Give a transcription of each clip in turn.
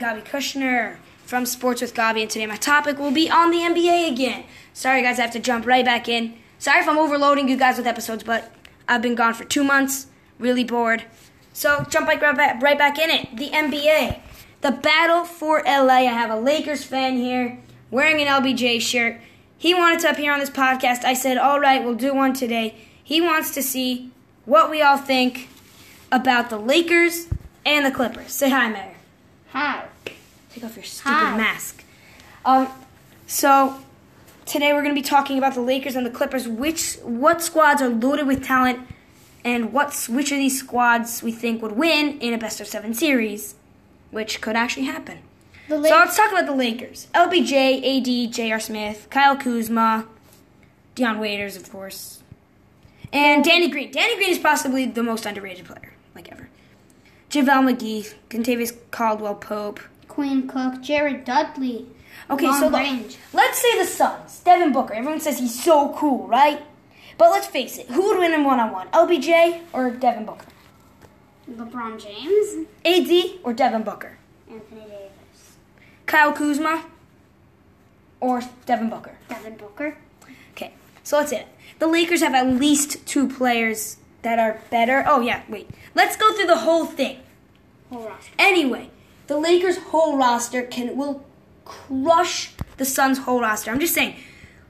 Gabi Kushner from Sports with Gabi, and today my topic will be on the NBA again. Sorry, guys, I have to jump right back in. Sorry if I'm overloading you guys with episodes, but I've been gone for two months, really bored. So jump right right back in it. The NBA, the battle for LA. I have a Lakers fan here wearing an LBJ shirt. He wanted to appear on this podcast. I said, all right, we'll do one today. He wants to see what we all think about the Lakers and the Clippers. Say hi, Mayor. Hi. Take off your stupid Hi. mask. Um, so today we're going to be talking about the Lakers and the Clippers. Which what squads are loaded with talent, and what's which of these squads we think would win in a best of seven series, which could actually happen. The So let's talk about the Lakers. LBJ, AD, J.R. Smith, Kyle Kuzma, Dion Waiters, of course, and Danny Green. Danny Green is possibly the most underrated player, like ever. JaVale McGee, Kentavious Caldwell Pope. Quinn Cook, Jared Dudley. Okay, Long so look, let's say the Suns, Devin Booker. Everyone says he's so cool, right? But let's face it, who would win in one on one? LBJ or Devin Booker? LeBron James. AD or Devin Booker? Anthony Davis. Kyle Kuzma or Devin Booker? Devin Booker. Okay, so that's it. The Lakers have at least two players that are better. Oh, yeah, wait. Let's go through the whole thing. Whole roster. Anyway, the Lakers' whole roster can will crush the Suns' whole roster. I'm just saying,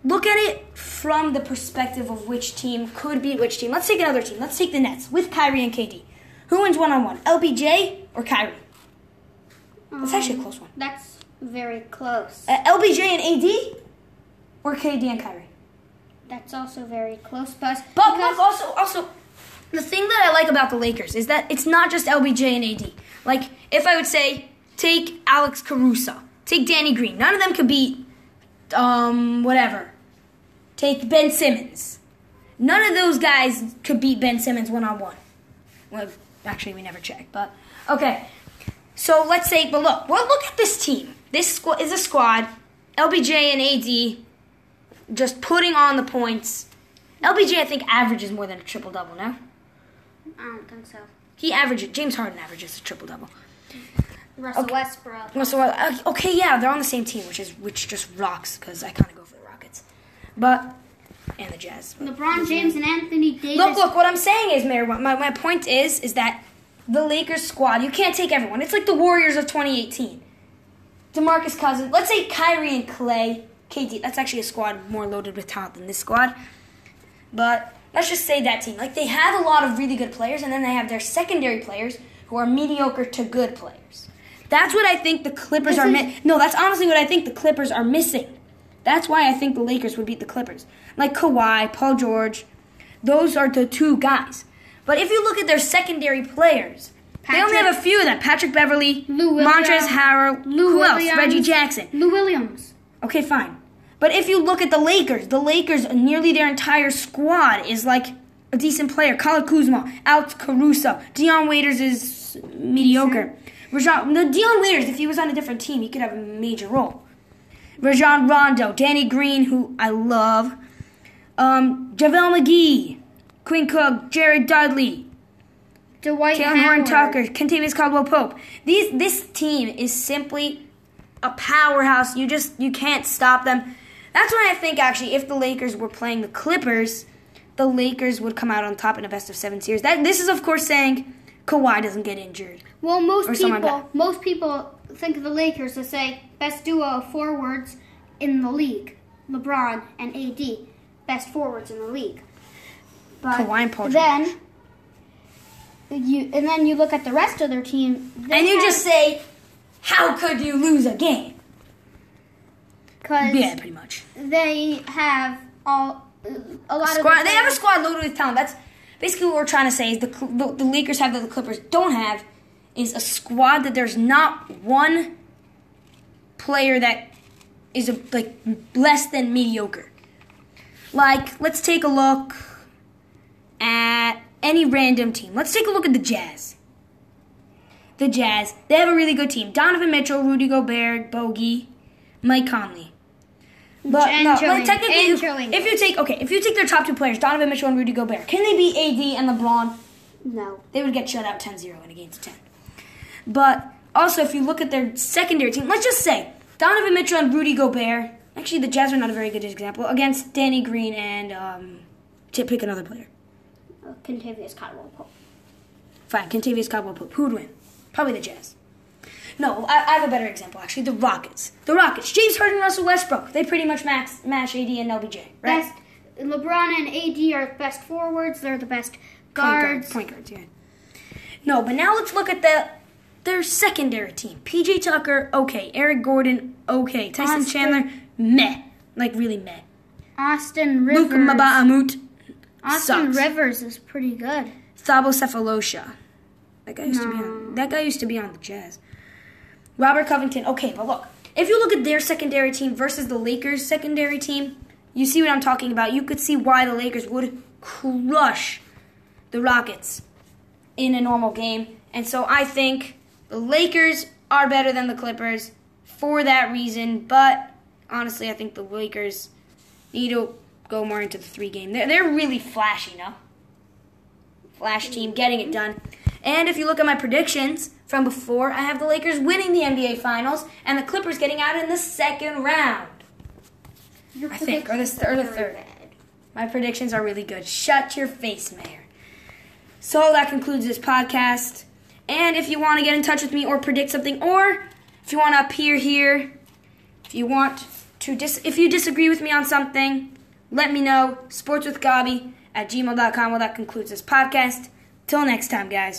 look at it from the perspective of which team could beat which team. Let's take another team. Let's take the Nets with Kyrie and KD. Who wins one on one? LBJ or Kyrie? That's actually a close one. That's very close. Uh, LBJ and AD or KD and Kyrie? That's also very close. But, But look, also, also, the thing that I like about the Lakers is that it's not just LBJ and AD. Like, if I would say, take Alex Caruso, take Danny Green, none of them could beat, um, whatever. Take Ben Simmons. None of those guys could beat Ben Simmons one on one. Well, actually, we never checked, but okay. So let's say, but look, well, look at this team. This squad is a squad. LBJ and AD just putting on the points. LBJ, I think, averages more than a triple double now. I don't think so. He averages. James Harden averages a triple double. Russell Okay. Westbrook. Uh, okay, yeah, they're on the same team, which is which just rocks because I kind of go for the Rockets, but and the Jazz. LeBron James and Anthony Davis. Look, look. What I'm saying is, Mayor. My my point is, is that the Lakers squad. You can't take everyone. It's like the Warriors of 2018. Demarcus Cousins. Let's say Kyrie and Clay. KD. That's actually a squad more loaded with talent than this squad. But let's just say that team. Like they have a lot of really good players, and then they have their secondary players who are mediocre to good players. That's what I think the Clippers This are. is- Mi- no, that's honestly what I think the Clippers are missing. That's why I think the Lakers would beat the Clippers. Like Kawhi, Paul George, those are the two guys. But if you look at their secondary players, they only have a few of them. Patrick Beverley, Lou Montrezl Williams, Harrell, Lou who else? Reggie Jackson. Lou Williams. Okay, fine. But if you look at the Lakers, the Lakers, nearly their entire squad is like a decent player. Kyle Kuzma, Alex Caruso, Dion Waiters is mediocre. Rajon, no, Dion Waiters, if he was on a different team, he could have a major role. Rajon Rondo, Danny Green, who I love, um, JaVale McGee, Quinn Cook, Jared Dudley, Dwight. Horn Tucker, Kentavious Caldwell Pope. These this team is simply a powerhouse. You just you can't stop them. That's why I think actually if the Lakers were playing the Clippers, the Lakers would come out on top in a best of seven series. That this is of course saying Kawhi doesn't get injured. Well, most people, most people think of the Lakers to say best duo of forwards in the league, LeBron and AD, best forwards in the league. But Kawhi and Paul then you and then you look at the rest of their team, And you have- just say, how could you lose a game? 'cause Yeah, pretty much. they have all a lot of Squad, the they have a squad loaded with talent. That's basically what we're trying to say. Is the, the the Lakers have that the Clippers don't have is a squad that there's not one player that is a, like less than mediocre. Like, let's take a look at any random team. Let's take a look at the Jazz. The Jazz, they have a really good team. Donovan Mitchell, Rudy Gobert, Bogey, Mike Conley. But And no, Joe like, technically, if, if you take okay, if you take their top two players, Donovan Mitchell and Rudy Gobert, can they beat AD and LeBron? No. They would get shut out 10-0 in a game to 10. But Also, if you look at their secondary team, let's just say Donovan Mitchell and Rudy Gobert. Actually, the Jazz are not a very good example against Danny Green and um, to pick another player. Uh, Kentavious Caldwell Pope. Fine, Kentavious Caldwell Pope. Who'd win? Probably the Jazz. No, I, I have a better example actually. The Rockets. The Rockets. James Harden, Russell Westbrook. They pretty much max, match AD and LBJ, right? Best LeBron and AD are the best forwards. They're the best Point guard- guards. Point guards, yeah. No, but now let's look at the their secondary team. PJ Tucker, okay. Eric Gordon, okay. Tyson Austin- Chandler, meh. Like really meh. Austin Rivers. Luke. Mbah a Moute, Austin sucks. Rivers is pretty good. Thabo Sefolosha. That guy used to be on that guy used to be on the Jazz. Robert Covington, okay, but look. If you look at their secondary team versus the Lakers secondary team, you see what I'm talking about. You could see why the Lakers would crush the Rockets in a normal game. And so I think the Lakers are better than the Clippers for that reason. But honestly, I think the Lakers need to go more into the three game. They're, they're really flashy, no? Flash team getting it done. And if you look at my predictions from before, I have the Lakers winning the NBA Finals and the Clippers getting out in the second round. Your I think, or the, predictions or the third. bad. My predictions are really good. Shut your face, Mayor. So that concludes this podcast. And if you want to get in touch with me or predict something, or if you want to appear here, if you want to dis- if you disagree with me on something, let me know. Sports with Sportswithgabi at gmail.com. Well, that concludes this podcast. Till next time, guys.